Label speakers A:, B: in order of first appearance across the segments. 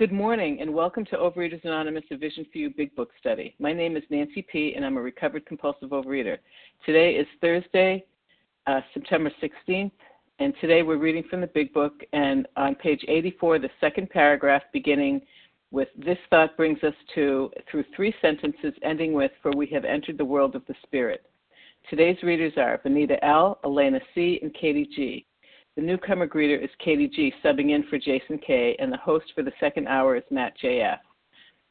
A: Good morning and welcome to Overeaters Anonymous, a Vision for You Big Book Study. My name is Nancy P., and I'm a recovered compulsive overeater. Today is Thursday, uh, September 16th, and today we're reading from the Big Book. And on page 84, the second paragraph, beginning with This thought brings us to, through three sentences, ending with For we have entered the world of the Spirit. Today's readers are Benita L., Elena C., and Katie G. The newcomer greeter is Katie G, subbing in for Jason K, and the host for the second hour is Matt JF.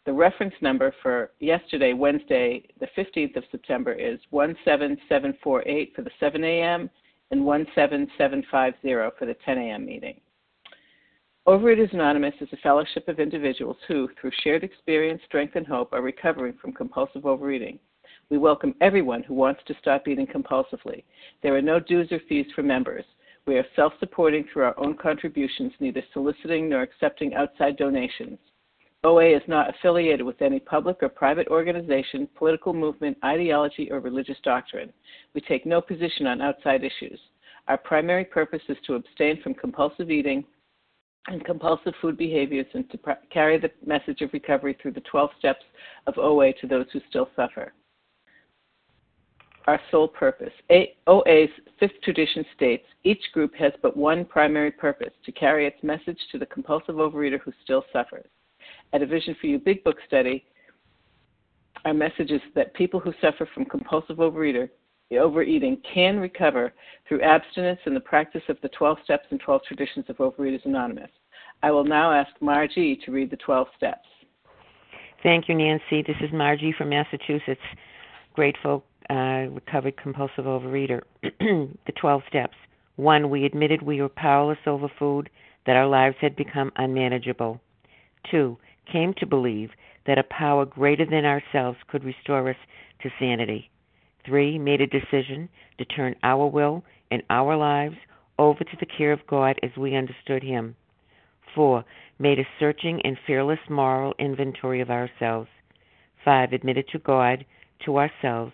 A: The reference number for yesterday, Wednesday, the 15th of September, is 17748 for the 7 a.m. and 17750 for the 10 a.m. meeting. Overeaters Anonymous is a fellowship of individuals who, through shared experience, strength, and hope, are recovering from compulsive overeating. We welcome everyone who wants to stop eating compulsively. There are no dues or fees for members. We are self supporting through our own contributions, neither soliciting nor accepting outside donations. OA is not affiliated with any public or private organization, political movement, ideology, or religious doctrine. We take no position on outside issues. Our primary purpose is to abstain from compulsive eating and compulsive food behaviors and to pr- carry the message of recovery through the 12 steps of OA to those who still suffer our sole purpose. OA's fifth tradition states each group has but one primary purpose to carry its message to the compulsive overeater who still suffers. At a Vision for You Big Book study, our message is that people who suffer from compulsive overeater, overeating can recover through abstinence and the practice of the 12 steps and 12 traditions of Overeaters Anonymous. I will now ask Margie to read the 12 steps.
B: Thank you, Nancy. This is Margie from Massachusetts. Grateful uh, recovered compulsive overeater. the 12 steps. One, we admitted we were powerless over food, that our lives had become unmanageable. Two, came to believe that a power greater than ourselves could restore us to sanity. Three, made a decision to turn our will and our lives over to the care of God as we understood Him. Four, made a searching and fearless moral inventory of ourselves. Five, admitted to God, to ourselves,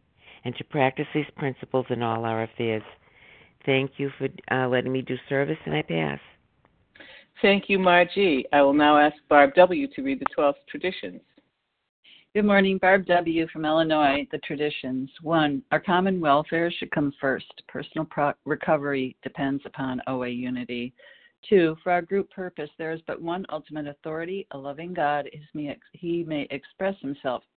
B: and to practice these principles in all our affairs. Thank you for uh, letting me do service, and I pass.
A: Thank you, Margie. I will now ask Barb W. to read the 12 traditions.
C: Good morning, Barb W. from Illinois. The traditions. One, our common welfare should come first. Personal pro- recovery depends upon OA unity. Two, for our group purpose, there is but one ultimate authority, a loving God. He may express himself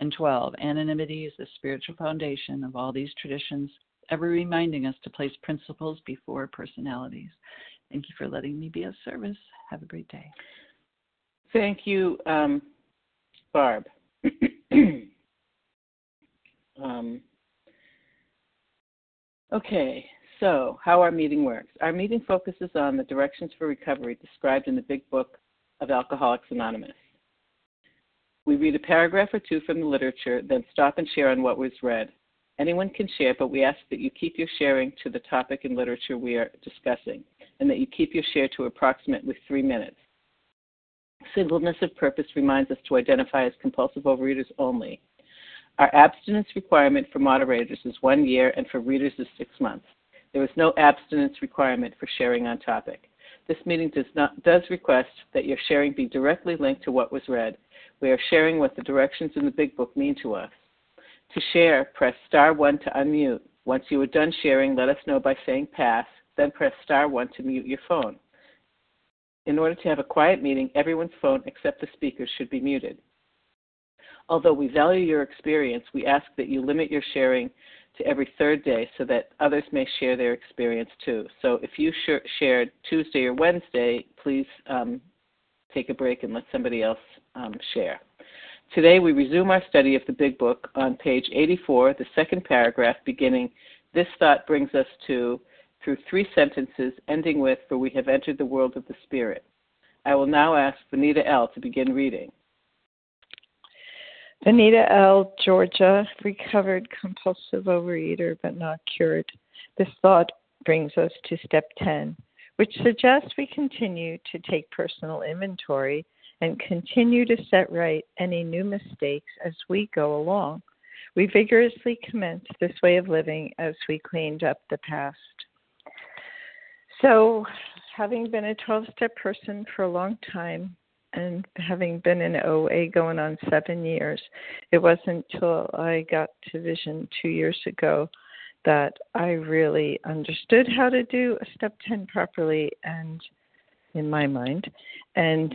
C: And 12, anonymity is the spiritual foundation of all these traditions, ever reminding us to place principles before personalities. Thank you for letting me be of service. Have a great day.
A: Thank you, um, Barb. um, okay, so how our meeting works. Our meeting focuses on the directions for recovery described in the Big Book of Alcoholics Anonymous. We read a paragraph or two from the literature, then stop and share on what was read. Anyone can share, but we ask that you keep your sharing to the topic and literature we are discussing, and that you keep your share to approximately three minutes. Singleness of purpose reminds us to identify as compulsive overeaters only. Our abstinence requirement for moderators is one year, and for readers is six months. There is no abstinence requirement for sharing on topic. This meeting does, not, does request that your sharing be directly linked to what was read. We are sharing what the directions in the Big Book mean to us. To share, press star 1 to unmute. Once you are done sharing, let us know by saying pass, then press star 1 to mute your phone. In order to have a quiet meeting, everyone's phone except the speaker's should be muted. Although we value your experience, we ask that you limit your sharing to every third day so that others may share their experience too. So if you sh- shared Tuesday or Wednesday, please um, take a break and let somebody else um, share. Today we resume our study of the Big Book on page 84, the second paragraph beginning, This thought brings us to, through three sentences ending with, For we have entered the world of the Spirit. I will now ask Vanita L. to begin reading.
D: Vanita L., Georgia, recovered compulsive overeater but not cured. This thought brings us to step 10, which suggests we continue to take personal inventory and continue to set right any new mistakes as we go along. We vigorously commenced this way of living as we cleaned up the past. So, having been a 12 step person for a long time and having been in OA going on seven years, it wasn't until I got to Vision two years ago that I really understood how to do a step 10 properly and in my mind. And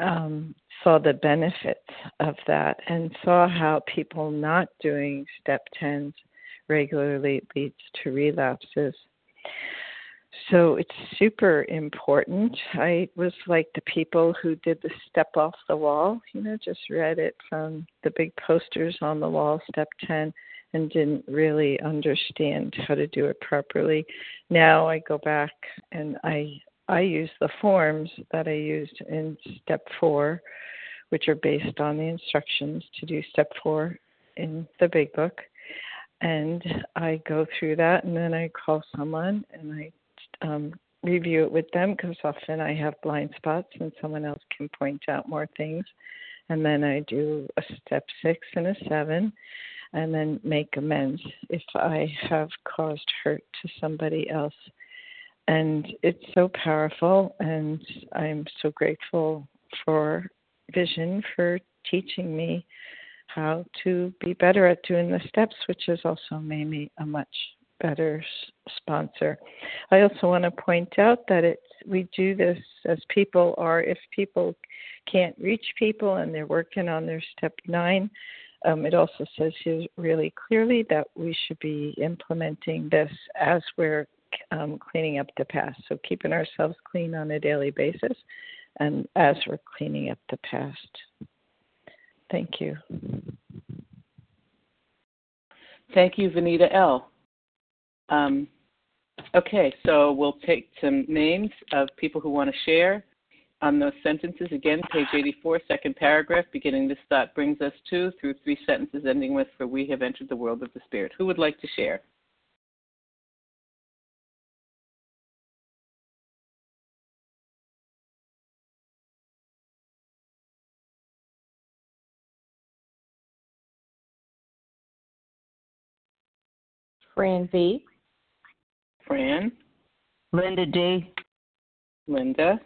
D: um, saw the benefits of that and saw how people not doing step 10s regularly leads to relapses. So it's super important. I was like the people who did the step off the wall, you know, just read it from the big posters on the wall, step 10, and didn't really understand how to do it properly. Now I go back and I I use the forms that I used in step four, which are based on the instructions to do step four in the big book. And I go through that and then I call someone and I um, review it with them because often I have blind spots and someone else can point out more things. And then I do a step six and a seven and then make amends if I have caused hurt to somebody else and it's so powerful and i'm so grateful for vision for teaching me how to be better at doing the steps which has also made me a much better sponsor. I also want to point out that it's we do this as people are if people can't reach people and they're working on their step nine um, it also says here really clearly that we should be implementing this as we're um, cleaning up the past. So keeping ourselves clean on a daily basis and as we're cleaning up the past. Thank you.
A: Thank you, Vanita L. Um, okay, so we'll take some names of people who want to share on those sentences. Again, page 84, second paragraph, beginning this thought brings us to, through three sentences ending with, for we have entered the world of the Spirit. Who would like to share?
E: Fran V.
A: Fran.
F: Linda D.
A: Linda.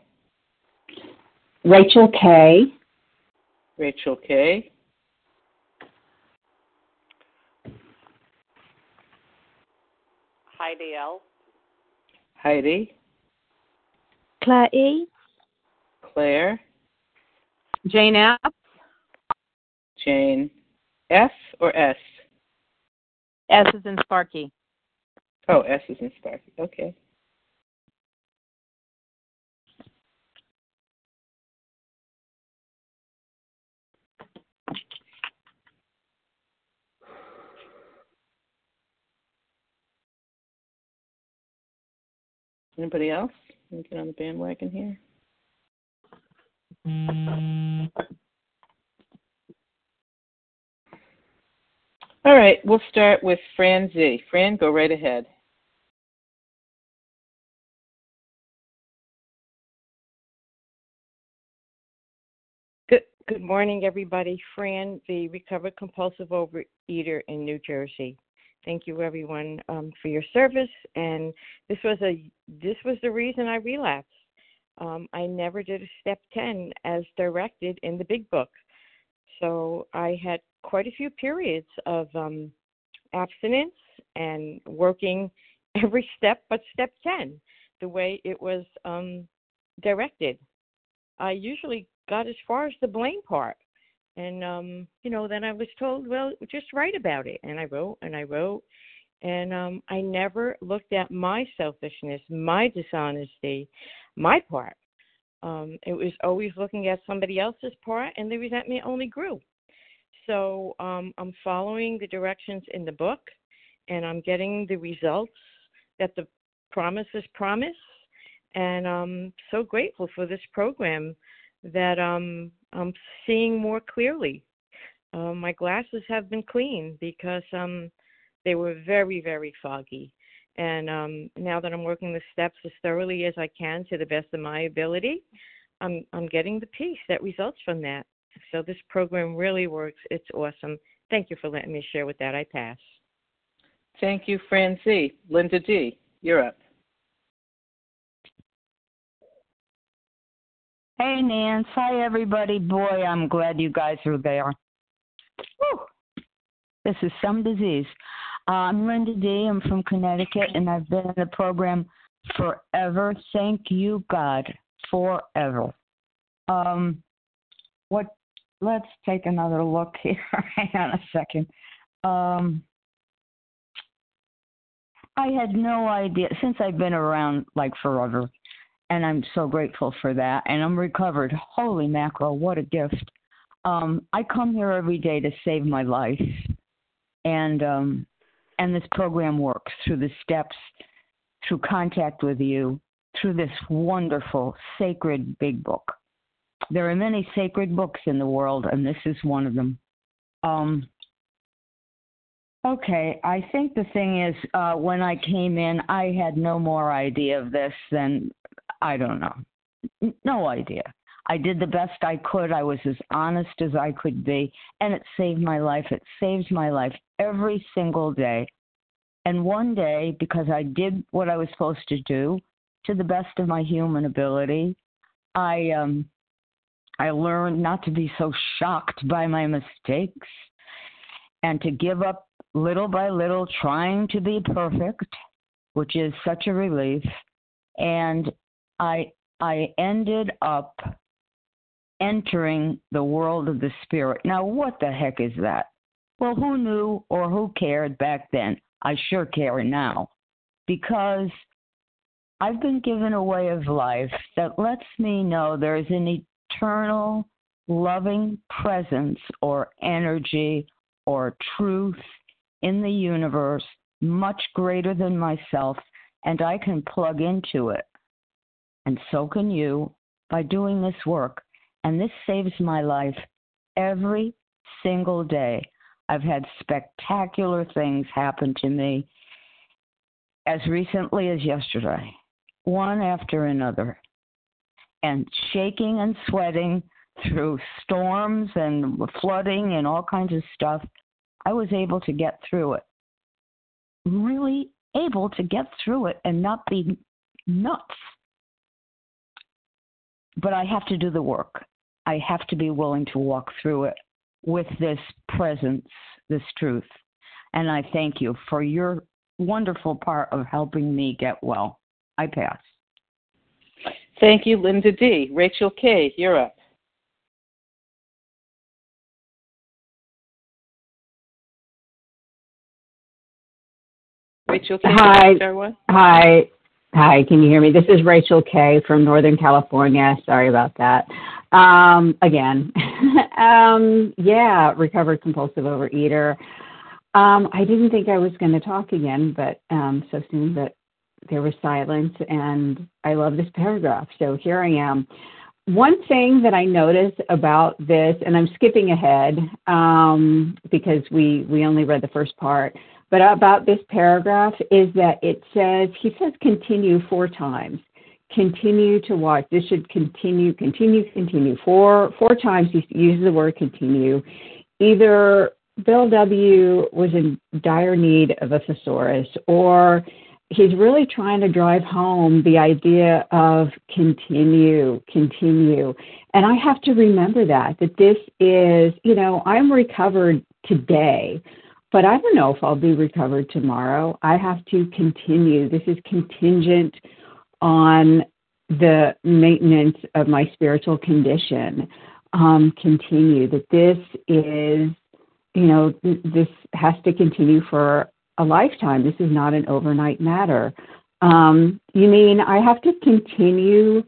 G: Rachel K.
A: Rachel K.
H: Heidi L.
A: Heidi.
I: Claire E.
A: Claire.
E: Jane F.
A: Jane. F or S?
E: S is in Sparky.
A: Oh, S is in Sparky. Okay. Anybody else? Let me get on the bandwagon here. Mm, All right, we'll start with Fran Z. Fran, go right ahead.
G: Good good morning, everybody. Fran, the recovered compulsive overeater in New Jersey. Thank you, everyone, um, for your service. And this was a this was the reason I relapsed. Um, I never did a step ten as directed in the Big Book, so I had quite a few periods of um, abstinence and working every step but step ten, the way it was um, directed. I usually got as far as the blame part. And um, you know, then I was told, well, just write about it. And I wrote and I wrote and um I never looked at my selfishness, my dishonesty, my part. Um, it was always looking at somebody else's part and the resentment only grew. So um I'm following the directions in the book and I'm getting the results that the promises promise and I'm so grateful for this program that um, I'm seeing more clearly. Uh, my glasses have been cleaned because um, they were very, very foggy. And um, now that I'm working the steps as thoroughly as I can to the best of my ability, I'm I'm getting the peace that results from that. So this program really works. It's awesome. Thank you for letting me share with that. I pass.
A: Thank you, Fran Z. Linda D. You're up.
F: Hey, Nance. Hi, everybody. Boy, I'm glad you guys are there. Whew. This is some disease. Uh, I'm Linda D. I'm from Connecticut, and I've been in the program forever. Thank you, God, forever. Um, what? Let's take another look here. Hang on a second. Um, I had no idea since I've been around like forever and I'm so grateful for that. And I'm recovered. Holy mackerel, what a gift! Um, I come here every day to save my life, and um, and this program works through the steps, through contact with you, through this wonderful sacred big book. There are many sacred books in the world, and this is one of them. Um, Okay, I think the thing is, uh, when I came in, I had no more idea of this than I don't know. No idea. I did the best I could. I was as honest as I could be, and it saved my life. It saves my life every single day. And one day, because I did what I was supposed to do to the best of my human ability, I um I learned not to be so shocked by my mistakes and to give up little by little trying to be perfect, which is such a relief. And I I ended up entering the world of the spirit. Now, what the heck is that? Well, who knew or who cared back then? I sure care now because I've been given a way of life that lets me know there's an eternal loving presence or energy or truth in the universe much greater than myself, and I can plug into it and so can you by doing this work. And this saves my life every single day. I've had spectacular things happen to me as recently as yesterday, one after another. And shaking and sweating through storms and flooding and all kinds of stuff, I was able to get through it. Really able to get through it and not be nuts but I have to do the work. I have to be willing to walk through it with this presence, this truth. And I thank you for your wonderful part of helping me get well. I pass.
A: Thank you, Linda D. Rachel K., you're up. Rachel K.
H: Hi. Hi. Hi, can you hear me? This is Rachel K from Northern California. Sorry about that. Um, again, um, yeah, recovered compulsive overeater. Um, I didn't think I was going to talk again, but um, so soon that there was silence, and I love this paragraph. So here I am. One thing that I noticed about this, and I'm skipping ahead um, because we we only read the first part, but about this paragraph is that it says he says continue four times. Continue to watch. This should continue, continue, continue. Four four times he uses the word continue. Either Bill W. was in dire need of a thesaurus, or he's really trying to drive home the idea of continue, continue. And I have to remember that, that this is, you know, I'm recovered today, but I don't know if I'll be recovered tomorrow. I have to continue. This is contingent on the maintenance of my spiritual condition. Um, continue, that this is, you know, th- this has to continue for a lifetime. This is not an overnight matter. Um, you mean I have to continue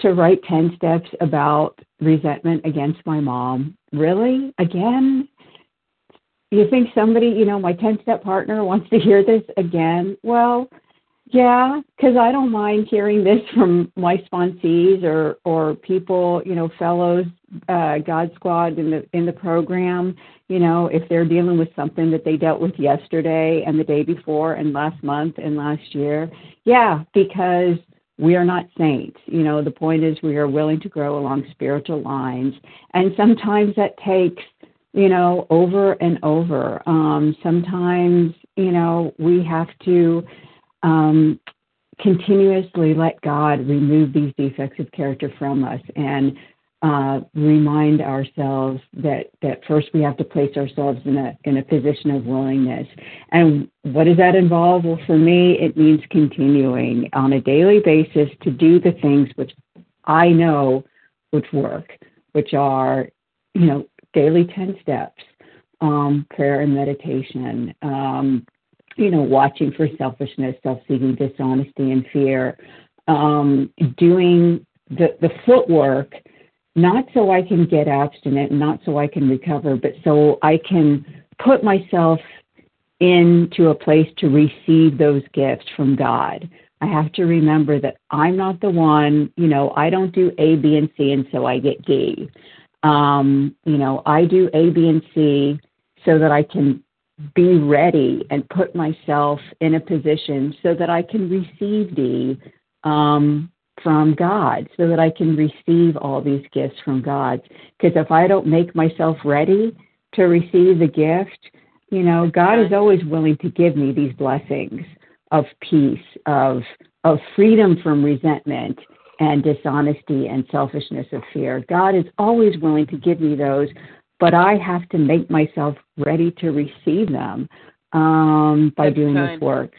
H: to write 10 steps about resentment against my mom? Really? Again? You think somebody, you know, my 10 step partner wants to hear this again? Well, yeah, because I don't mind hearing this from my sponsees or or people, you know, fellows, uh, God Squad in the in the program. You know, if they're dealing with something that they dealt with yesterday and the day before and last month and last year, yeah, because we are not saints. You know, the point is we are willing to grow along spiritual lines, and sometimes that takes you know over and over. Um, sometimes you know we have to um, continuously let God remove these defects of character from us and uh, remind ourselves that that first we have to place ourselves in a in a position of willingness. And what does that involve? Well, for me, it means continuing on a daily basis to do the things which I know which work, which are you know daily ten steps, um, prayer and meditation. Um, you know, watching for selfishness, self-seeking, dishonesty, and fear, um, doing the, the footwork, not so I can get abstinent, not so I can recover, but so I can put myself into a place to receive those gifts from God. I have to remember that I'm not the one, you know, I don't do A, B, and C, and so I get D. Um, you know, I do A, B, and C so that I can be ready and put myself in a position so that I can receive D um, from God, so that I can receive all these gifts from God. Because if I don't make myself ready to receive the gift, you know, God is always willing to give me these blessings of peace, of of freedom from resentment and dishonesty and selfishness of fear. God is always willing to give me those but I have to make myself ready to receive them um, by
A: That's
H: doing
A: kind.
H: this work.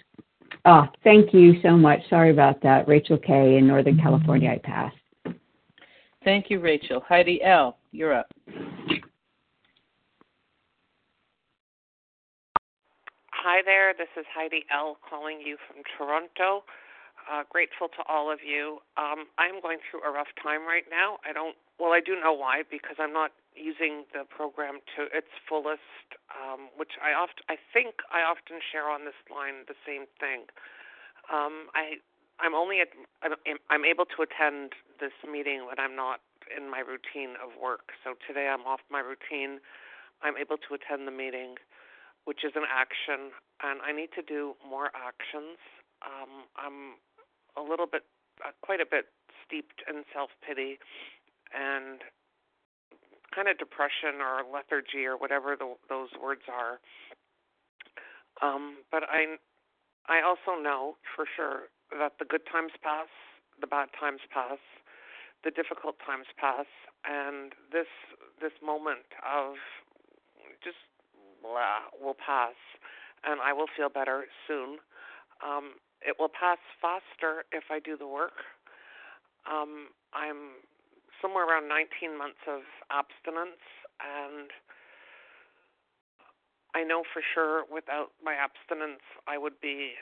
H: Oh, thank you so much. Sorry about that. Rachel K. in Northern California, I passed.
A: Thank you, Rachel. Heidi L., you're up.
J: Hi there, this is Heidi L. calling you from Toronto. Uh, grateful to all of you. Um, I'm going through a rough time right now. I don't, well, I do know why because I'm not using the program to its fullest, um, which I oft, I think I often share on this line the same thing. Um, I, I'm only at, I'm, I'm able to attend this meeting when I'm not in my routine of work. So today I'm off my routine. I'm able to attend the meeting, which is an action, and I need to do more actions. Um, I'm a little bit, uh, quite a bit steeped in self pity and kind of depression or lethargy or whatever the, those words are. Um, but I, I also know for sure that the good times pass, the bad times pass, the difficult times pass, and this this moment of just blah will pass, and I will feel better soon. Um, it will pass faster if I do the work. Um, I'm somewhere around 19 months of abstinence, and I know for sure without my abstinence, I would be.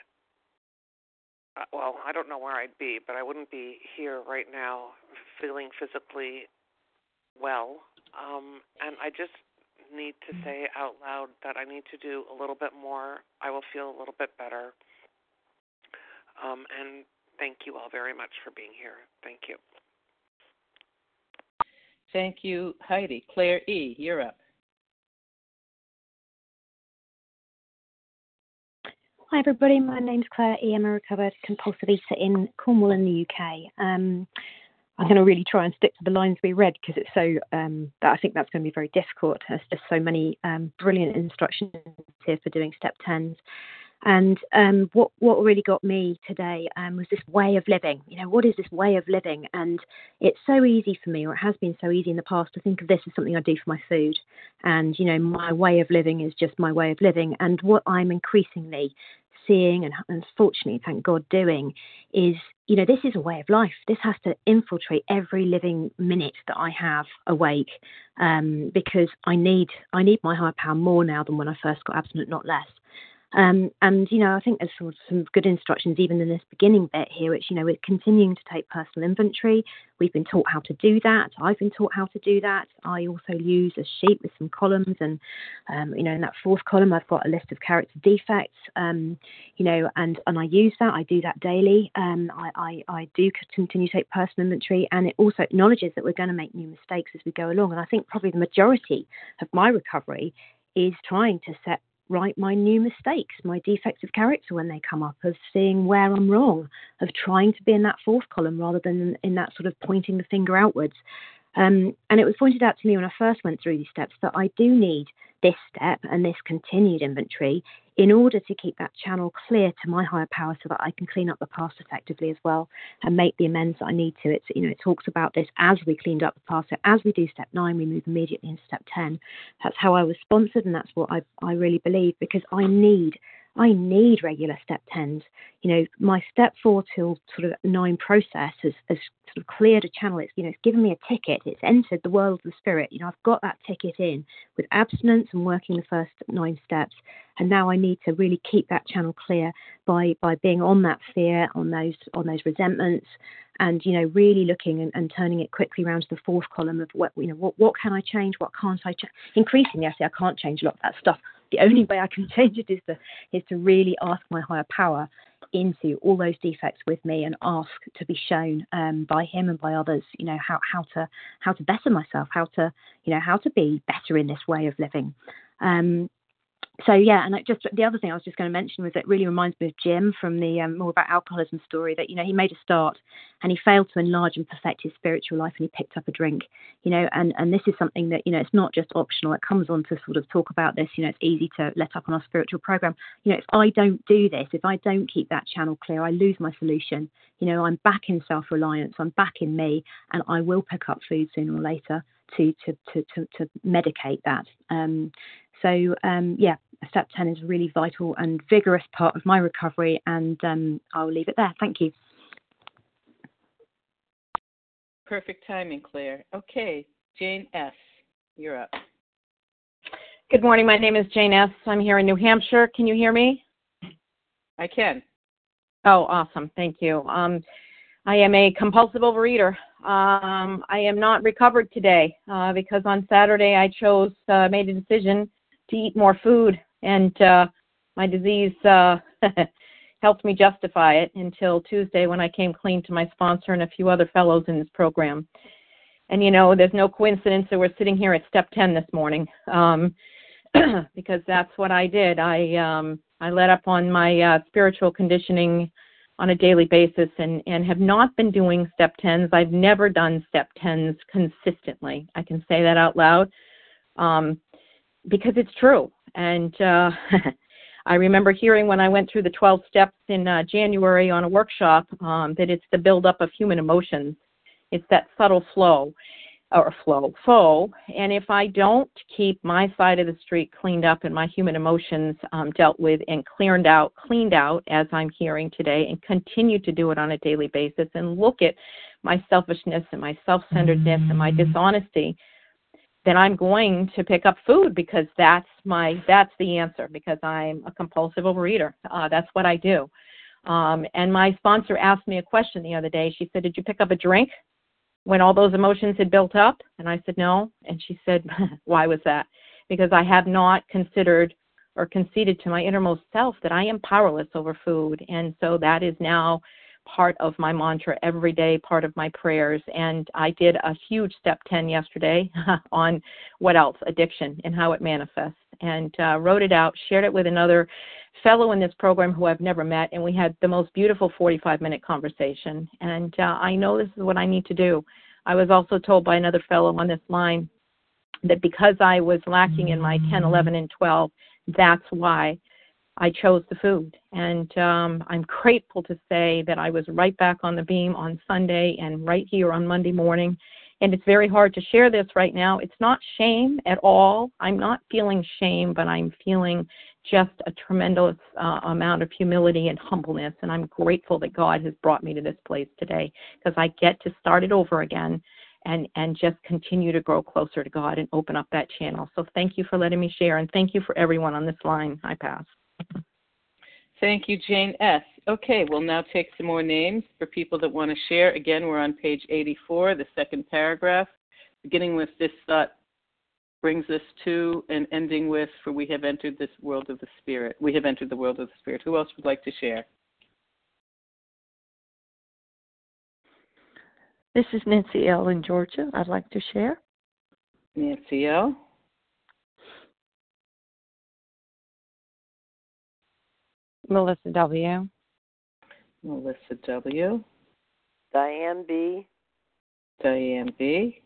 J: Uh, well, I don't know where I'd be, but I wouldn't be here right now feeling physically well. Um, and I just need to mm-hmm. say out loud that I need to do a little bit more. I will feel a little bit better. Um, and thank you all very much for being here. Thank you.
A: Thank you, Heidi. Claire E., you're up.
I: Hi, everybody. My name's Claire E. I'm a recovered compulsive eater in Cornwall in the UK. Um, I'm going to really try and stick to the lines we read because it's so um, that I think that's going to be very difficult. There's just so many um, brilliant instructions here for doing step tens. And um, what what really got me today um, was this way of living. You know, what is this way of living? And it's so easy for me, or it has been so easy in the past, to think of this as something I do for my food. And you know, my way of living is just my way of living. And what I'm increasingly seeing and unfortunately, thank God, doing is, you know, this is a way of life. This has to infiltrate every living minute that I have awake, um, because I need I need my higher power more now than when I first got abstinent, not less. Um, and you know, I think there's some, some good instructions even in this beginning bit here, which you know we're continuing to take personal inventory. We've been taught how to do that. I've been taught how to do that. I also use a sheet with some columns, and um, you know, in that fourth column, I've got a list of character defects. Um, you know, and and I use that. I do that daily. Um, I, I I do continue to take personal inventory, and it also acknowledges that we're going to make new mistakes as we go along. And I think probably the majority of my recovery is trying to set right my new mistakes, my defects of character when they come up, of seeing where I'm wrong, of trying to be in that fourth column rather than in that sort of pointing the finger outwards. Um, and it was pointed out to me when I first went through these steps that I do need this step and this continued inventory in order to keep that channel clear to my higher power so that I can clean up the past effectively as well and make the amends that I need to. It's you know, it talks about this as we cleaned up the past. So as we do step nine, we move immediately into step ten. That's how I was sponsored and that's what I I really believe because I need I need regular step 10s. You know, my step four till sort of nine process has, has sort of cleared a channel. It's, you know, it's given me a ticket. It's entered the world of the spirit. You know, I've got that ticket in with abstinence and working the first nine steps. And now I need to really keep that channel clear by, by being on that fear, on those, on those resentments, and you know really looking and, and, turning it quickly around to the fourth column of what you know what, what can I change, what can't I change. Increasingly, I say I can't change a lot of that stuff the only way I can change it is to is to really ask my higher power into all those defects with me and ask to be shown um, by him and by others, you know, how, how to how to better myself, how to you know how to be better in this way of living. Um, so yeah, and just the other thing I was just going to mention was it really reminds me of Jim from the um, more about alcoholism story that you know he made a start and he failed to enlarge and perfect his spiritual life and he picked up a drink, you know, and and this is something that you know it's not just optional. It comes on to sort of talk about this. You know, it's easy to let up on our spiritual program. You know, if I don't do this, if I don't keep that channel clear, I lose my solution. You know, I'm back in self reliance. I'm back in me, and I will pick up food sooner or later to to to to, to medicate that. Um, so um, yeah, step 10 is a really vital and vigorous part of my recovery, and um, I'll leave it there. Thank you.
A: Perfect timing, Claire. Okay, Jane S., you're up.
E: Good morning. My name is Jane S. I'm here in New Hampshire. Can you hear me?
A: I can.
E: Oh, awesome. Thank you. Um, I am a compulsive overeater. Um, I am not recovered today uh, because on Saturday I chose, uh, made a decision to eat more food and uh, my disease uh, helped me justify it until Tuesday when I came clean to my sponsor and a few other fellows in this program. And you know, there's no coincidence that we're sitting here at step 10 this morning, um, because that's what I did. I um, I let up on my uh, spiritual conditioning on a daily basis and and have not been doing step 10s. I've never done step 10s consistently. I can say that out loud um, because it's true. And uh, I remember hearing when I went through the 12 steps in uh, January on a workshop um, that it's the buildup of human emotions. It's that subtle flow or flow, flow. And if I don't keep my side of the street cleaned up and my human emotions um, dealt with and cleared out, cleaned out, as I'm hearing today, and continue to do it on a daily basis, and look at my selfishness and my self-centeredness and my dishonesty, then I'm going to pick up food because that's my that's the answer because I'm a compulsive overeater. Uh, that's what I do. Um, and my sponsor asked me a question the other day. She said, "Did you pick up a drink when all those emotions had built up?" And I said, "No." And she said, "Why was that?" Because I have not considered or conceded to my innermost self that I am powerless over food, and so that is now part of my mantra every day, part of my prayers. And I did a huge step 10 yesterday on what else? Addiction and how it manifests. And uh, wrote it out, shared it with another fellow in this program who I've never met, and we had the most beautiful 45 minute conversation. And uh, I know this is what I need to do. I was also told by another fellow on this line that because I was lacking in my 10, 11, and 12, that's why I chose the food. And um, I'm grateful to say that I was right back on the beam on Sunday and right here on Monday morning. And it's very hard to share this right now. It's not shame at all. I'm not feeling shame, but I'm feeling just a tremendous uh, amount of humility and humbleness. And I'm grateful that God has brought me to this place today because I get to start it over again and and just continue to grow closer to God and open up that channel. So thank you for letting me share and thank you for everyone on this line. I pass.
A: Thank you, Jane S. Okay, we'll now take some more names for people that want to share. Again, we're on page 84, the second paragraph, beginning with this thought brings us to and ending with for we have entered this world of the spirit. We have entered the world of the spirit. Who else would like to share?
K: This is Nancy L. in Georgia. I'd like to share.
A: Nancy L.
G: Melissa W.
A: Melissa W.
L: Diane B.
A: Diane B.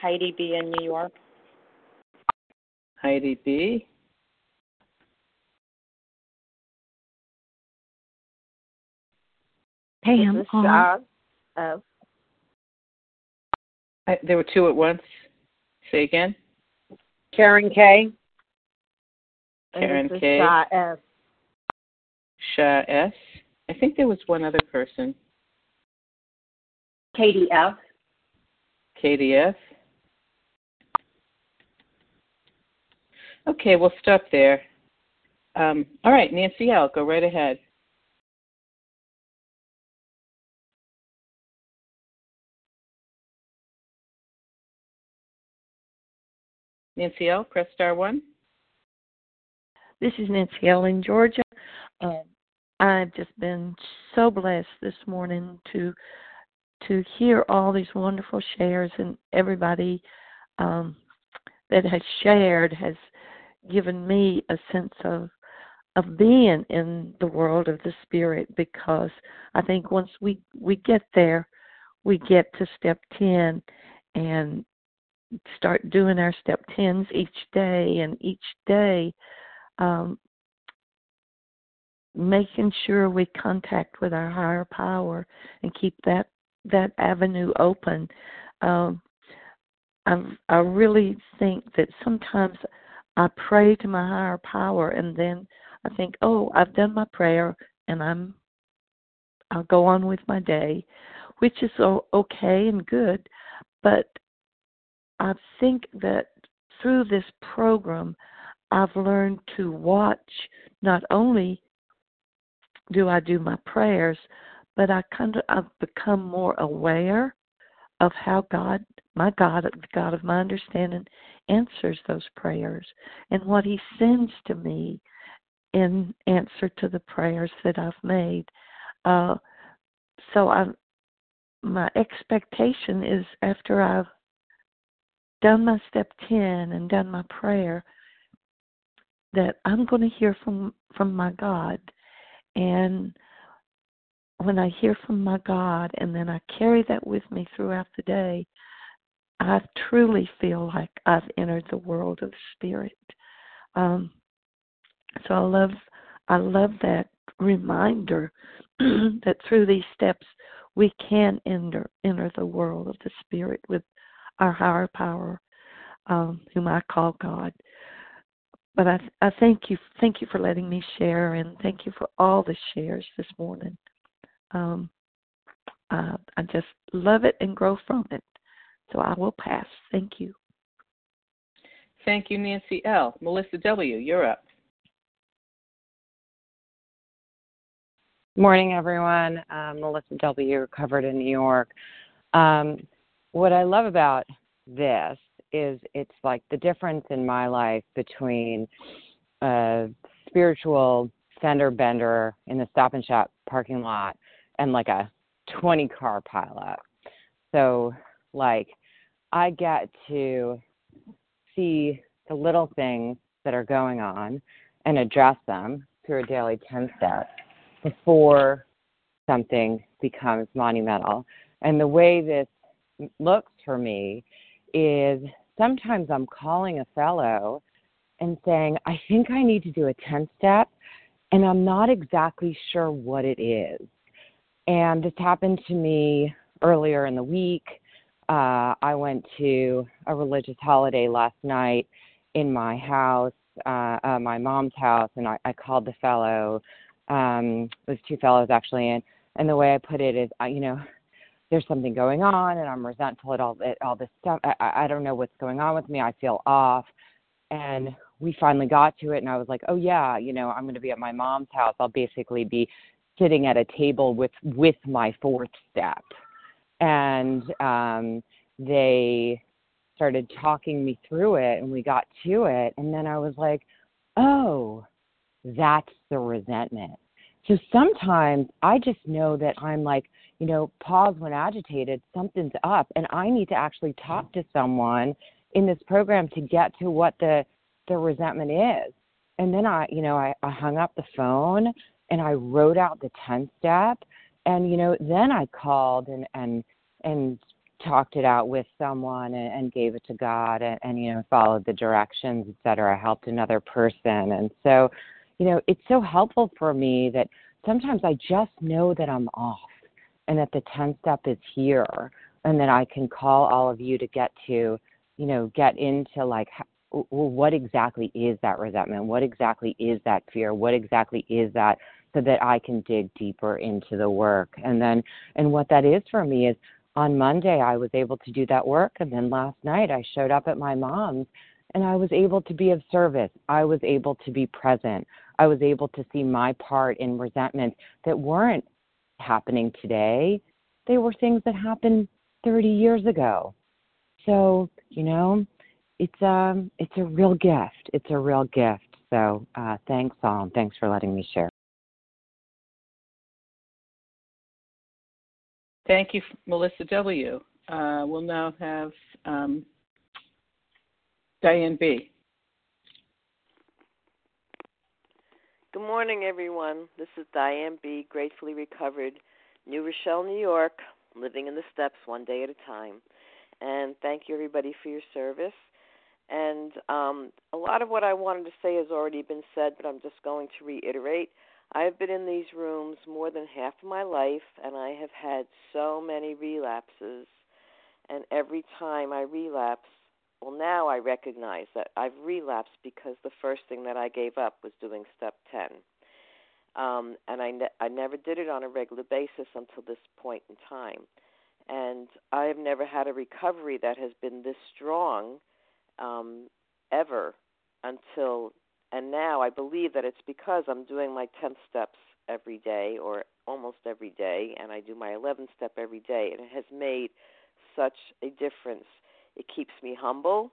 M: Heidi B. in New York.
A: Heidi B.
K: Pam
L: this is uh-huh. Shad uh, F.
A: I, there were two at once. Say again.
M: Karen K.
A: Karen K.
L: Is Shah F.
A: Shah S. I think there was one other person.
M: Katie F.
A: Katie F. Okay, we'll stop there. Um, all right, Nancy L., go right ahead. Nancy L., press star one.
K: This is Nancy L. in Georgia. Um, I've just been so blessed this morning to to hear all these wonderful shares and everybody um, that has shared has given me a sense of of being in the world of the spirit because I think once we we get there, we get to step ten and start doing our step tens each day and each day um, making sure we contact with our higher power and keep that that avenue open. Um, I I really think that sometimes I pray to my higher power and then I think, oh, I've done my prayer and I'm I'll go on with my day, which is okay and good, but I think that through this program I've learned to watch not only do I do my prayers, but I kind of I've become more aware of how God, my God, the God of my understanding, answers those prayers and what He sends to me in answer to the prayers that I've made. Uh, so I, my expectation is after I've done my step ten and done my prayer, that I'm going to hear from from my God and when I hear from my God and then I carry that with me throughout the day, I truly feel like I've entered the world of spirit. Um, so I love I love that reminder that through these steps we can enter enter the world of the spirit with our higher power, um, whom I call God but I, I thank you, thank you for letting me share, and thank you for all the shares this morning. Um, uh, I just love it and grow from it. So I will pass. Thank you.
A: Thank you, Nancy L. Melissa W., you're up.
N: Morning, everyone. Um, Melissa W., recovered in New York. Um, what I love about this is it's like the difference in my life between a spiritual fender bender in the stop and shop parking lot and like a 20 car pileup. So, like, I get to see the little things that are going on and address them through a daily 10 step before something becomes monumental. And the way this looks for me is sometimes I'm calling a fellow and saying, I think I need to do a 10 step, and I'm not exactly sure what it is. And this happened to me earlier in the week. Uh, I went to a religious holiday last night in my house, uh, uh, my mom's house, and I, I called the fellow. Um, there's two fellows actually, and and the way I put it is, I, you know, there's something going on, and I'm resentful at all at all this stuff. I, I don't know what's going on with me. I feel off, and we finally got to it, and I was like, oh yeah, you know, I'm going to be at my mom's house. I'll basically be sitting at a table with with my fourth step and um they started talking me through it and we got to it and then I was like, "Oh, that's the resentment." So sometimes I just know that I'm like, you know, pause when agitated, something's up and I need to actually talk to someone in this program to get to what the the resentment is. And then I, you know, I, I hung up the phone and I wrote out the 10 step and you know then I called and and and talked it out with someone and, and gave it to God and, and you know followed the directions etc I helped another person and so you know it's so helpful for me that sometimes I just know that I'm off and that the 10 step is here and that I can call all of you to get to you know get into like well, what exactly is that resentment? What exactly is that fear? What exactly is that so that I can dig deeper into the work. And then, and what that is for me is on Monday, I was able to do that work. And then last night, I showed up at my mom's and I was able to be of service. I was able to be present. I was able to see my part in resentments that weren't happening today. They were things that happened 30 years ago. So, you know, it's um it's a real gift. It's a real gift. So, uh thanks all. And thanks for letting me share.
A: Thank you, Melissa W. Uh, we'll now have um, Diane B.
L: Good morning, everyone. This is Diane B., gratefully recovered, New Rochelle, New York, living in the steps one day at a time. And thank you, everybody, for your service. And um, a lot of what I wanted to say has already been said, but I'm just going to reiterate. I've been in these rooms more than half of my life, and I have had so many relapses. And every time I relapse, well, now I recognize that I've relapsed because the first thing that I gave up was doing step 10. Um, and I, ne- I never did it on a regular basis until this point in time. And I have never had a recovery that has been this strong um, ever until and now I believe that it's because I'm doing my 10 steps every day or almost every day, and I do my 11 step every day, and it has made such a difference. It keeps me humble.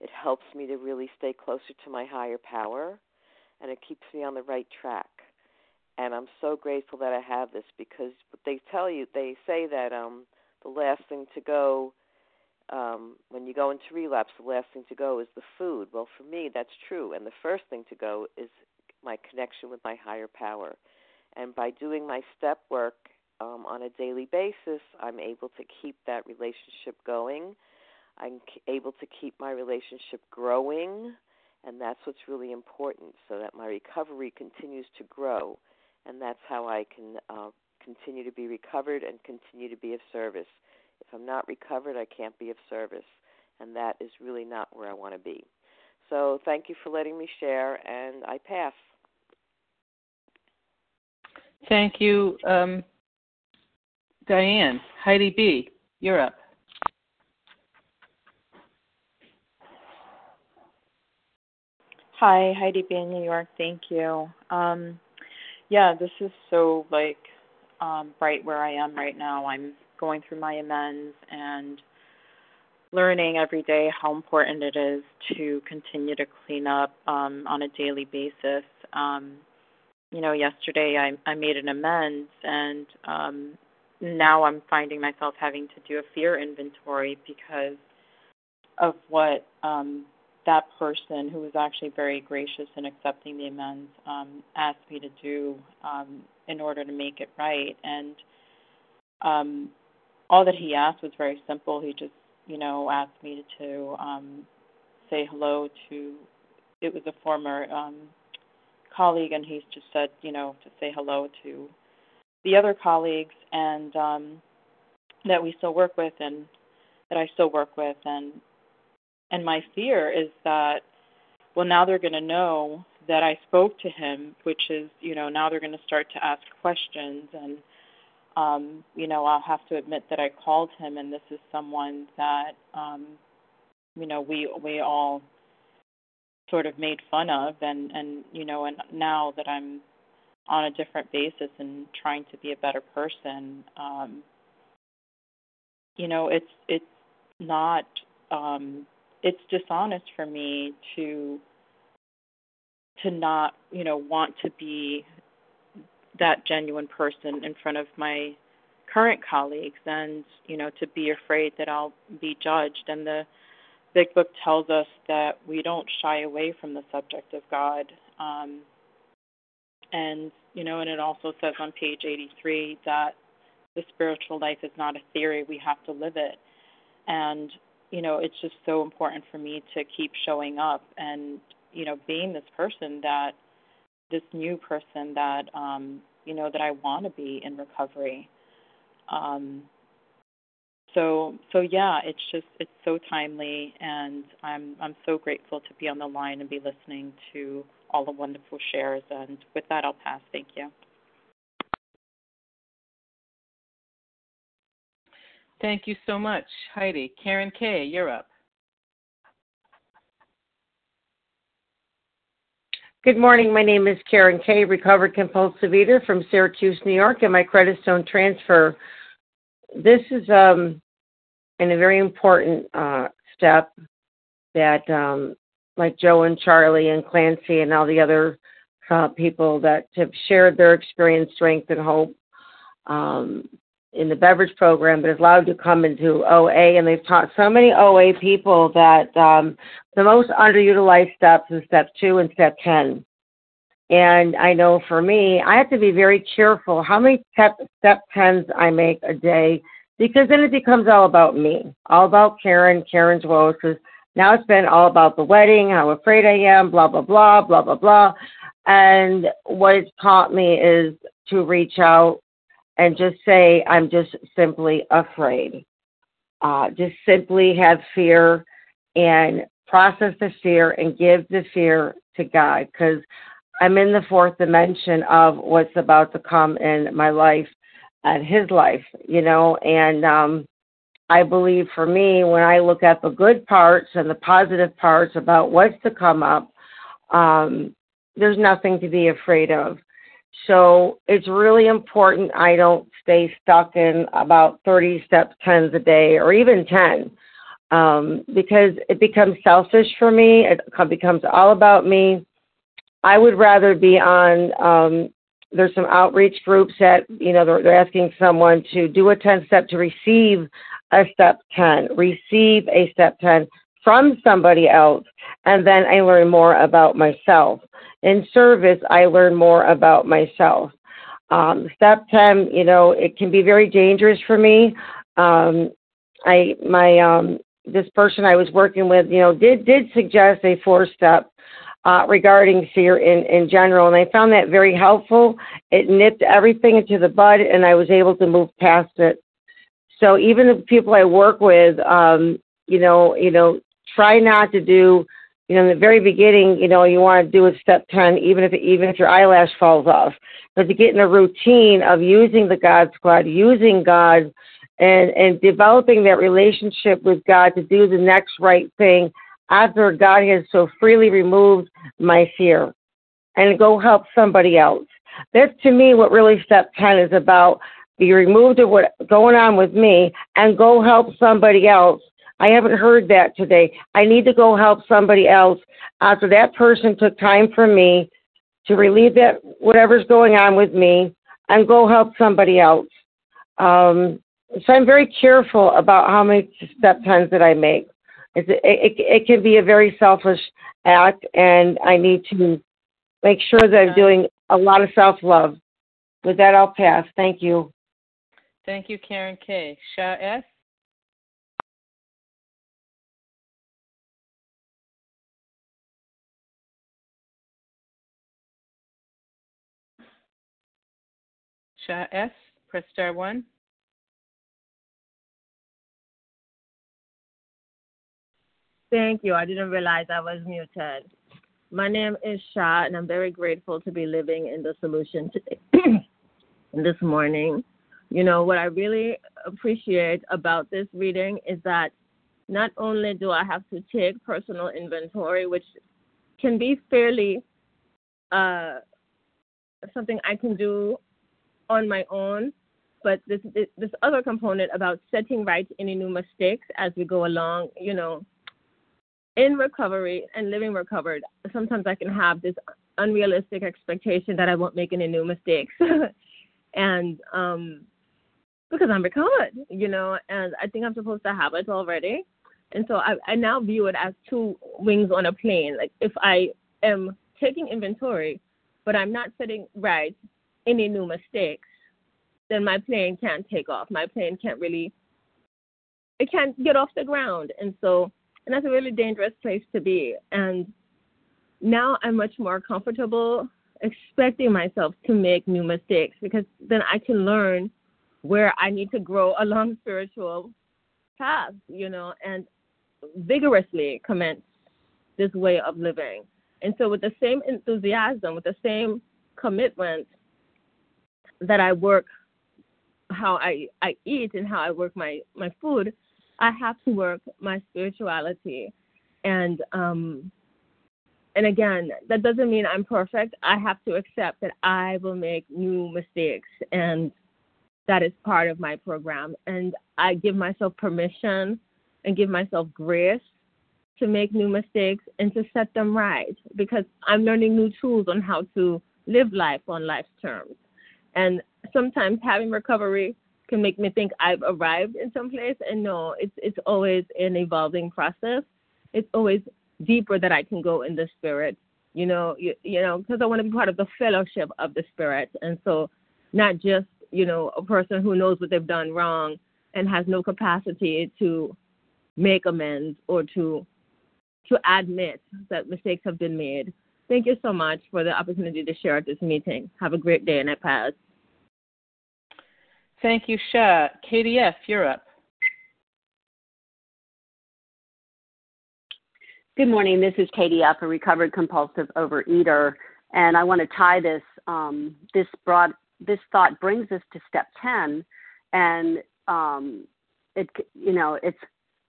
L: It helps me to really stay closer to my higher power, and it keeps me on the right track. And I'm so grateful that I have this because they tell you, they say that um, the last thing to go um, when you go into relapse, the last thing to go is the food. Well, for me, that's true. And the first thing to go is my connection with my higher power. And by doing my step work um, on a daily basis, I'm able to keep that relationship going. I'm able to keep my relationship growing. And that's what's really important so that my recovery continues to grow. And that's how I can uh, continue to be recovered and continue to be of service. If I'm not recovered, I can't be of service, and that is really not where I want to be. So thank you for letting me share, and I pass.
A: Thank you, um, Diane. Heidi B., you're up.
M: Hi, Heidi B in New York. Thank you. Um, yeah, this is so like um, right where I am right now. I'm going through my amends and learning every day how important it is to continue to clean up um, on a daily basis. Um, you know, yesterday I, I made an amends, and um, now I'm finding myself having to do a fear inventory because of what um, that person, who was actually very gracious in accepting the amends, um, asked me to do um, in order to make it right. And um, all that he asked was very simple. He just, you know, asked me to um, say hello to. It was a former um, colleague, and he just said, you know, to say hello to the other colleagues and um, that we still work with and that I still work with, and and my fear is that well now they're going to know that I spoke to him, which is you know now they're going to start to ask questions. And um, you know I'll have to admit that I called him, and this is someone that um, you know we we all sort of made fun of and and you know and now that I'm on a different basis and trying to be a better person um you know it's it's not um it's dishonest for me to to not you know want to be that genuine person in front of my current colleagues and you know to be afraid that I'll be judged and the big book tells us that we don't shy away from the subject of God. Um, and, you know, and it also says on page 83 that the spiritual life is not a theory, we have to live it. And, you know, it's just so important for me to keep showing up and, you know, being this person that, this new person that, um, you know, that I want to be in recovery. Um, so so yeah it's just it's so timely and i'm i'm so grateful to be on the line and be listening to all the wonderful shares and with that i'll pass. Thank you.
A: Thank you so much heidi. Karen k you're up.
O: Good morning. My name is Karen Kay, recovered compulsive eater from Syracuse, New York, and my credit stone transfer this is um, and a very important uh, step that, um, like Joe and Charlie and Clancy and all the other uh, people that have shared their experience, strength, and hope um, in the beverage program, but is allowed to come into OA. And they've taught so many OA people that um, the most underutilized steps is step two and step 10. And I know for me, I have to be very careful how many step step tens I make a day because then it becomes all about me, all about Karen, Karen's woes. Because now it's been all about the wedding, how afraid I am, blah blah blah, blah blah blah. And what it's taught me is to reach out and just say I'm just simply afraid. Uh, just simply have fear and process the fear and give the fear to God because I'm in the fourth dimension of what's about to come in my life and his life, you know, and um I believe for me when I look at the good parts and the positive parts about what's to come up, um, there's nothing to be afraid of. So it's really important I don't stay stuck in about 30 steps, 10s a day, or even 10, um, because it becomes selfish for me. It becomes all about me. I would rather be on. Um, there's some outreach groups that you know they're, they're asking someone to do a 10 step to receive a step 10, receive a step 10 from somebody else, and then I learn more about myself. In service, I learn more about myself. Um, step 10, you know, it can be very dangerous for me. Um, I my um, this person I was working with, you know, did did suggest a four step uh, regarding fear in, in general. And I found that very helpful. It nipped everything into the bud, and I was able to move past it. So even the people I work with, um, you know, you know, try not to do, you know, in the very beginning, you know, you want to do a step ten, even if even if your eyelash falls off, but to get in a routine of using the God Squad, using God, and and developing that relationship with God to do the next right thing after God has so freely removed my fear and go help somebody else. That's to me what really step 10 is about. Be removed of what's going on with me and go help somebody else. I haven't heard that today. I need to go help somebody else after that person took time for me to relieve that whatever's going on with me and go help somebody else. Um, so I'm very careful about how many step tens that I make. It, it, it can be a very selfish act, and I need to make sure that I'm uh, doing a lot of self love. With that, I'll pass. Thank you.
A: Thank you, Karen K. Shah S. Shah S. Press star one.
P: Thank you. I didn't realize I was muted. My name is Shah, and I'm very grateful to be living in the solution today, this morning. You know, what I really appreciate about this reading is that not only do I have to take personal inventory, which can be fairly uh, something I can do on my own, but this, this this other component about setting right any new mistakes as we go along, you know, in recovery and living recovered, sometimes I can have this unrealistic expectation that I won't make any new mistakes. and um, because I'm recovered, you know, and I think I'm supposed to have it already. And so I, I now view it as two wings on a plane. Like if I am taking inventory, but I'm not setting right any new mistakes, then my plane can't take off. My plane can't really, it can't get off the ground. And so and that's a really dangerous place to be. And now I'm much more comfortable expecting myself to make new mistakes because then I can learn where I need to grow along spiritual paths, you know, and vigorously commence this way of living. And so, with the same enthusiasm, with the same commitment that I work how I, I eat and how I work my, my food, I have to work my spirituality. And um and again, that doesn't mean I'm perfect. I have to accept that I will make new mistakes and that is part of my program. And I give myself permission and give myself grace to make new mistakes and to set them right because I'm learning new tools on how to live life on life's terms. And sometimes having recovery can make me think I've arrived in some place. And no, it's it's always an evolving process. It's always deeper that I can go in the spirit. You know, you, you know, because I want to be part of the fellowship of the spirit, and so not just you know a person who knows what they've done wrong and has no capacity to make amends or to to admit that mistakes have been made. Thank you so much for the opportunity to share at this meeting. Have a great day and I pass.
A: Thank you, Shah. KDF, you're up.
Q: Good morning. This is KDF, a recovered compulsive overeater, and I want to tie this. Um, this broad, this thought brings us to step ten, and um, it, you know, it's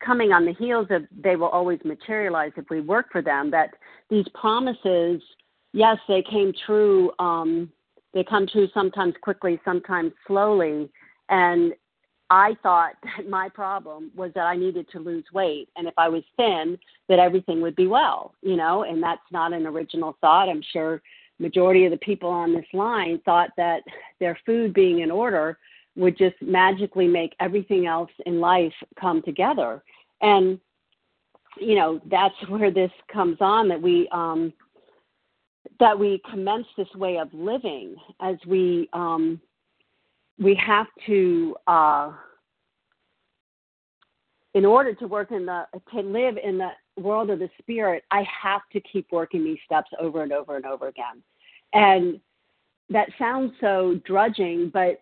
Q: coming on the heels of they will always materialize if we work for them. That these promises, yes, they came true. Um, they come true sometimes quickly, sometimes slowly, and I thought that my problem was that I needed to lose weight. And if I was thin, that everything would be well, you know, and that's not an original thought. I'm sure majority of the people on this line thought that their food being in order would just magically make everything else in life come together. And, you know, that's where this comes on that we, um, that we commence this way of living as we um, we have to uh, in order to work in the to live in the world of the spirit i have to keep working these steps over and over and over again. And that sounds so drudging but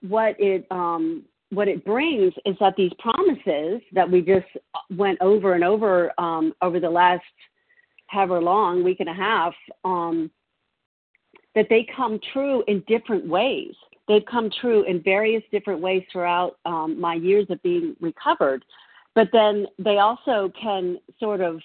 Q: what it um, what it brings is that these promises that we just went over and over um, over the last however long week and a half um, that they come true in different ways they've come true in various different ways throughout um, my years of being recovered. But then they also can sort of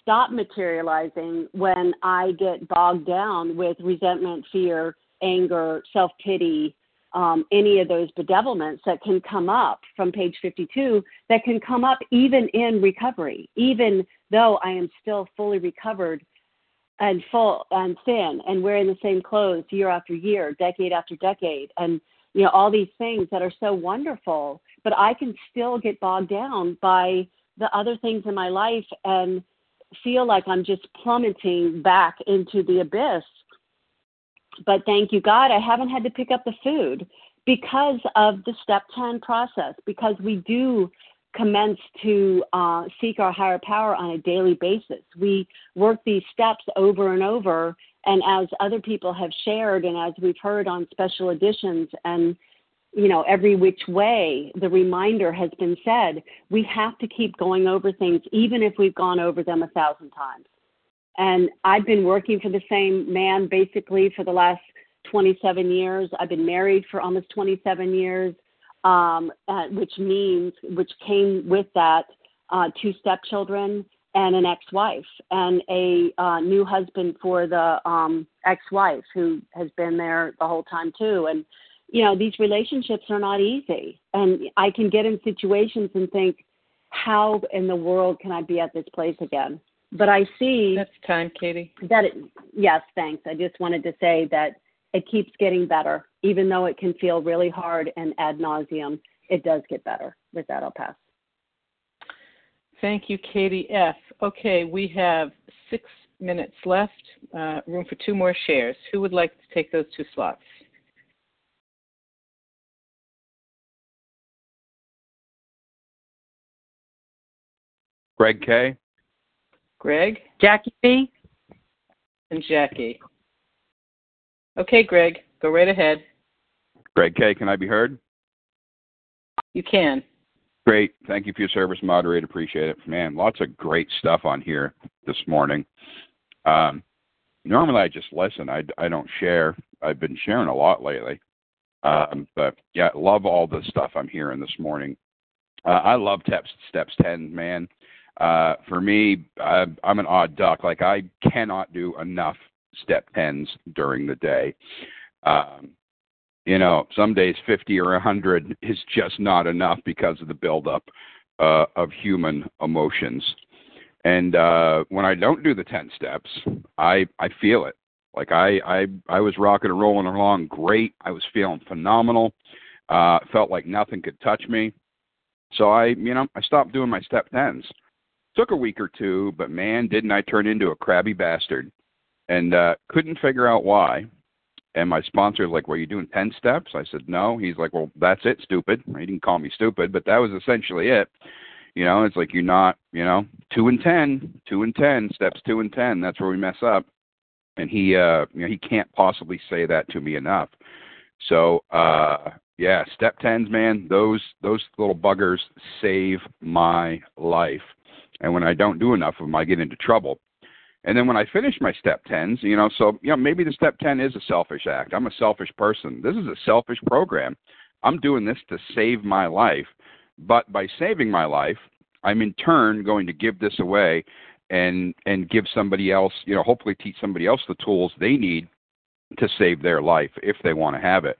Q: stop materializing when I get bogged down with resentment, fear, anger, self pity, um, any of those bedevilments that can come up from page 52 that can come up even in recovery, even though I am still fully recovered and full and thin and wearing the same clothes year after year, decade after decade, and you know all these things that are so wonderful. But I can still get bogged down by the other things in my life and feel like I'm just plummeting back into the abyss. But thank you, God, I haven't had to pick up the food because of the step 10 process, because we do commence to uh, seek our higher power on a daily basis. We work these steps over and over. And as other people have shared, and as we've heard on special editions, and you know, every which way, the reminder has been said, we have to keep going over things, even if we've gone over them a thousand times. And I've been working for the same man basically for the last 27 years. I've been married for almost 27 years, um, uh, which means, which came with that, uh, two stepchildren and an ex-wife and a uh, new husband for the um, ex-wife who has been there the whole time too. And you know, these relationships are not easy. And I can get in situations and think, how in the world can I be at this place again? But I see
A: that's time, Katie.
Q: That it, yes, thanks. I just wanted to say that it keeps getting better, even though it can feel really hard and ad nauseum. It does get better. With that, I'll pass.
A: Thank you, Katie F. Okay, we have six minutes left. Uh, room for two more shares. Who would like to take those two slots?
R: Greg K.
A: Greg.
C: Jackie B.
A: And Jackie. Okay, Greg, go right ahead.
R: Greg K. Can I be heard?
A: You can.
R: Great. Thank you for your service, moderator. Appreciate it. Man, lots of great stuff on here this morning. Um, normally I just listen. I, I don't share. I've been sharing a lot lately. Um, but yeah, love all the stuff I'm hearing this morning. Uh, I love steps, steps 10, man. Uh, for me, I, I'm an odd duck. Like I cannot do enough step tens during the day. Um, you know, some days 50 or 100 is just not enough because of the buildup uh, of human emotions. And uh, when I don't do the 10 steps, I I feel it. Like I I I was rocking and rolling along great. I was feeling phenomenal. Uh, felt like nothing could touch me. So I, you know, I stopped doing my step tens. Took a week or two, but man, didn't I turn into a crabby bastard. And uh, couldn't figure out why. And my sponsor was like, Well, you doing 10 steps? I said, No. He's like, Well, that's it, stupid. He didn't call me stupid, but that was essentially it. You know, it's like you're not, you know, two and ten, two and ten, steps two and ten. That's where we mess up. And he, uh, you know, he can't possibly say that to me enough. So, uh, yeah, step tens, man, those those little buggers save my life. And when I don't do enough of them, I get into trouble. And then when I finish my step 10s, you know, so, you know, maybe the step 10 is a selfish act. I'm a selfish person. This is a selfish program. I'm doing this to save my life. But by saving my life, I'm in turn going to give this away and and give somebody else, you know, hopefully teach somebody else the tools they need to save their life if they want to have it.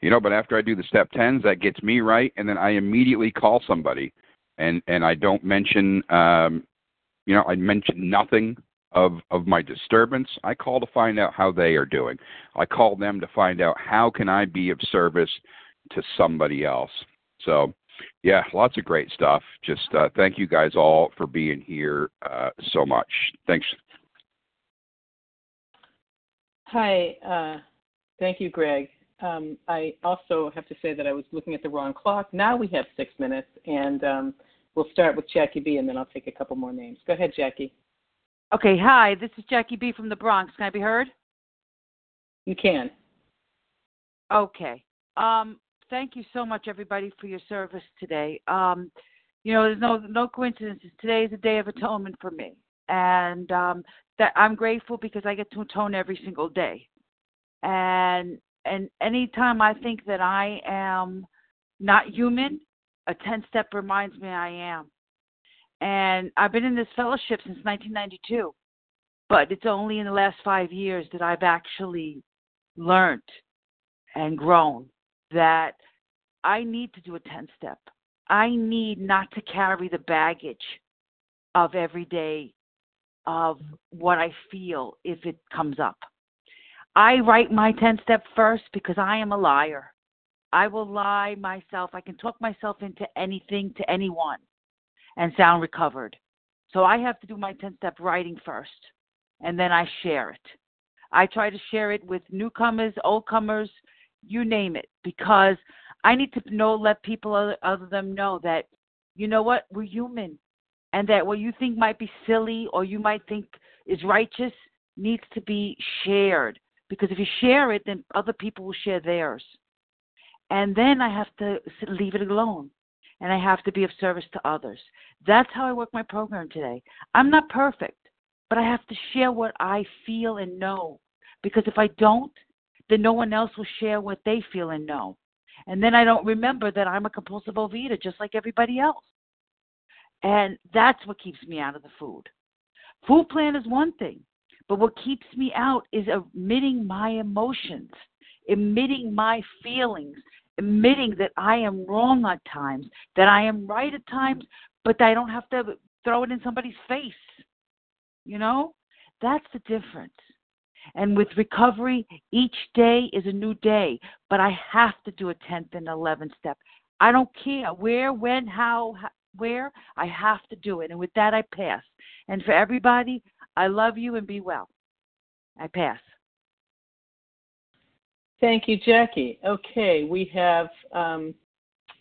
R: You know, but after I do the step 10s, that gets me right and then I immediately call somebody and and I don't mention um, you know I mention nothing of of my disturbance. I call to find out how they are doing. I call them to find out how can I be of service to somebody else. So yeah, lots of great stuff. Just uh, thank you guys all for being here uh, so much. Thanks.
A: Hi, uh, thank you, Greg. Um, I also have to say that I was looking at the wrong clock. Now we have six minutes, and um, we'll start with Jackie B, and then I'll take a couple more names. Go ahead, Jackie.
S: Okay, hi, this is Jackie B from the Bronx. Can I be heard?
A: You can.
S: Okay. Um, thank you so much, everybody, for your service today. Um, you know, there's no no coincidences. Today is a day of atonement for me, and um, that I'm grateful because I get to atone every single day. And and anytime I think that I am not human, a 10 step reminds me I am. And I've been in this fellowship since 1992, but it's only in the last five years that I've actually learned and grown that I need to do a 10 step. I need not to carry the baggage of every day of what I feel if it comes up. I write my 10 step first because I am a liar. I will lie myself. I can talk myself into anything to anyone and sound recovered. So I have to do my 10 step writing first and then I share it. I try to share it with newcomers, old comers, you name it, because I need to know, let people other, other them know that, you know what, we're human. And that what you think might be silly or you might think is righteous needs to be shared. Because if you share it, then other people will share theirs. And then I have to leave it alone. And I have to be of service to others. That's how I work my program today. I'm not perfect, but I have to share what I feel and know. Because if I don't, then no one else will share what they feel and know. And then I don't remember that I'm a compulsive overeater just like everybody else. And that's what keeps me out of the food. Food plan is one thing, but what keeps me out is admitting my emotions, admitting my feelings, admitting that I am wrong at times, that I am right at times, but I don't have to throw it in somebody's face. You know? That's the difference. And with recovery, each day is a new day, but I have to do a 10th and 11th step. I don't care where, when, how, where, I have to do it. And with that, I pass. And for everybody, I love you and be well. I pass.
A: Thank you, Jackie. Okay, we have um,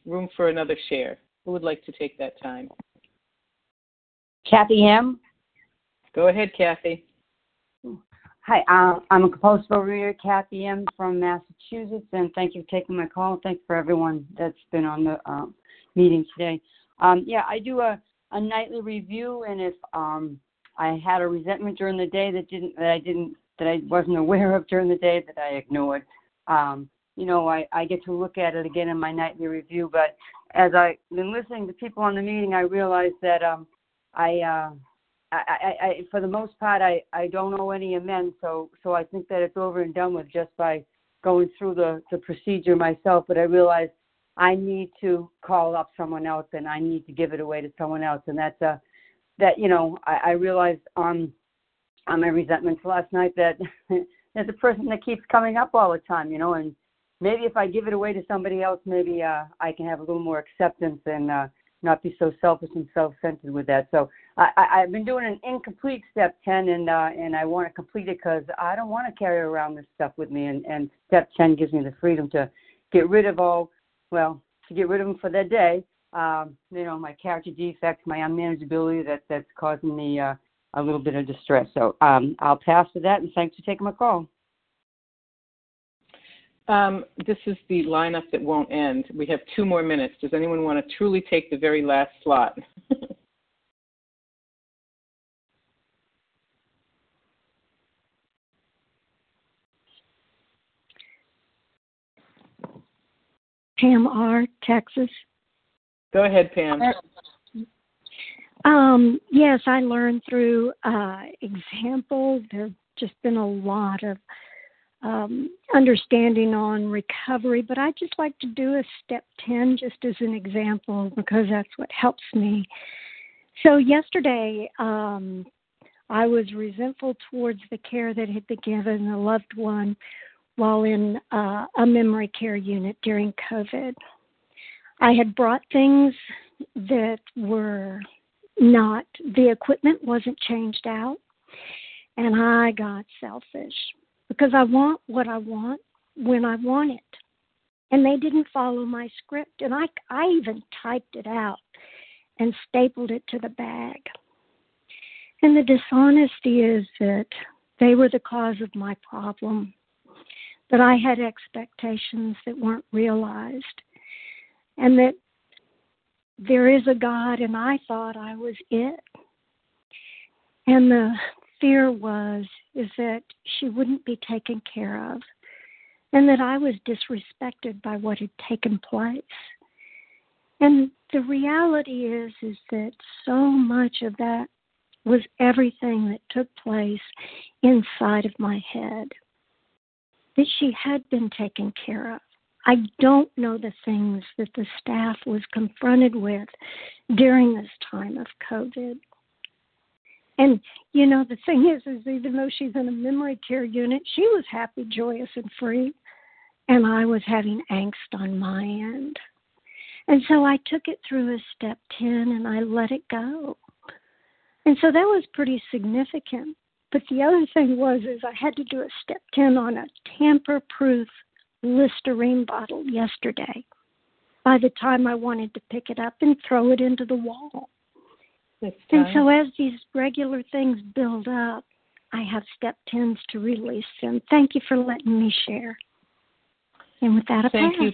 A: room for another share. Who would like to take that time?
T: Kathy M.
A: Go ahead, Kathy.
T: Hi, uh, I'm a compulsive overeater, Kathy M. from Massachusetts, and thank you for taking my call. Thanks for everyone that's been on the uh, meeting today. Um, yeah, I do a, a nightly review, and if um, I had a resentment during the day that didn't that I didn't that I wasn't aware of during the day that I ignored, um, you know, I, I get to look at it again in my nightly review. But as I've been listening to people on the meeting, I realized that um, I. Uh, I, I, I, for the most part, I, I don't owe any amends. So, so I think that it's over and done with just by going through the, the procedure myself. But I realize I need to call up someone else and I need to give it away to someone else. And that's a, that, you know, I, I realized on, on my resentments last night that there's a person that keeps coming up all the time, you know, and maybe if I give it away to somebody else, maybe, uh, I can have a little more acceptance and, uh, not be so selfish and self-centered with that. So I, I, I've been doing an incomplete step 10 and, uh, and I want to complete it because I don't want to carry around this stuff with me. And, and step 10 gives me the freedom to get rid of all, well, to get rid of them for that day. Um, you know, my character defects, my unmanageability that, that's causing me, uh, a little bit of distress. So um, I'll pass with that, and thanks for taking my call.
A: Um, this is the lineup that won't end. We have two more minutes. Does anyone want to truly take the very last slot?
U: Pam R., Texas.
A: Go ahead, Pam.
U: Um, yes, I learned through uh, example. There have just been a lot of um, understanding on recovery, but I just like to do a step 10 just as an example because that's what helps me. So, yesterday, um, I was resentful towards the care that had been given a loved one while in uh, a memory care unit during COVID. I had brought things that were not, the equipment wasn't changed out, and I got selfish because I want what I want when I want it. And they didn't follow my script. And I, I even typed it out and stapled it to the bag. And the dishonesty is that they were the cause of my problem, that I had expectations that weren't realized, and that there is a God and I thought I was it. And the fear was is that she wouldn't be taken care of and that I was disrespected by what had taken place. And the reality is is that so much of that was everything that took place inside of my head that she had been taken care of i don't know the things that the staff was confronted with during this time of covid and you know the thing is is even though she's in a memory care unit she was happy joyous and free and i was having angst on my end and so I took it through a step 10 and I let it go. And so that was pretty significant. But the other thing was is I had to do a step 10 on a tamper-proof Listerine bottle yesterday. By the time I wanted to pick it up and throw it into the wall. And so as these regular things build up, I have step 10s to release them. Thank you for letting me share. And with that, I
A: Thank
U: pass.
A: you.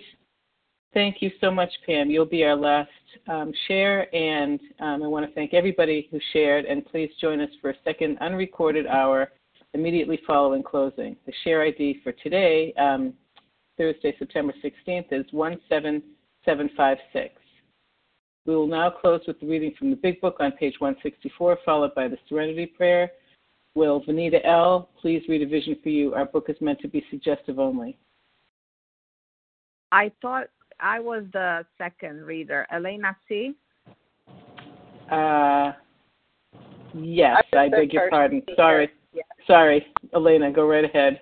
A: Thank you so much, Pam. You'll be our last um, share, and um, I want to thank everybody who shared. And please join us for a second unrecorded hour immediately following closing. The share ID for today, um, Thursday, September 16th, is 17756. We will now close with the reading from the Big Book on page 164, followed by the Serenity Prayer. Will Vanita L. please read a vision for you? Our book is meant to be suggestive only.
V: I thought I was the second reader. Elena C.
A: Uh, yes,
V: I
A: I, beg your pardon.
V: speaker.
A: Sorry.
V: Yeah.
A: Sorry, Elena, go right ahead.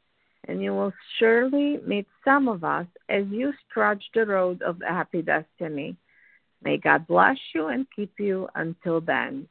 V: and you will surely meet some of us as you trudge the road of happy destiny. May God bless you and keep you until then.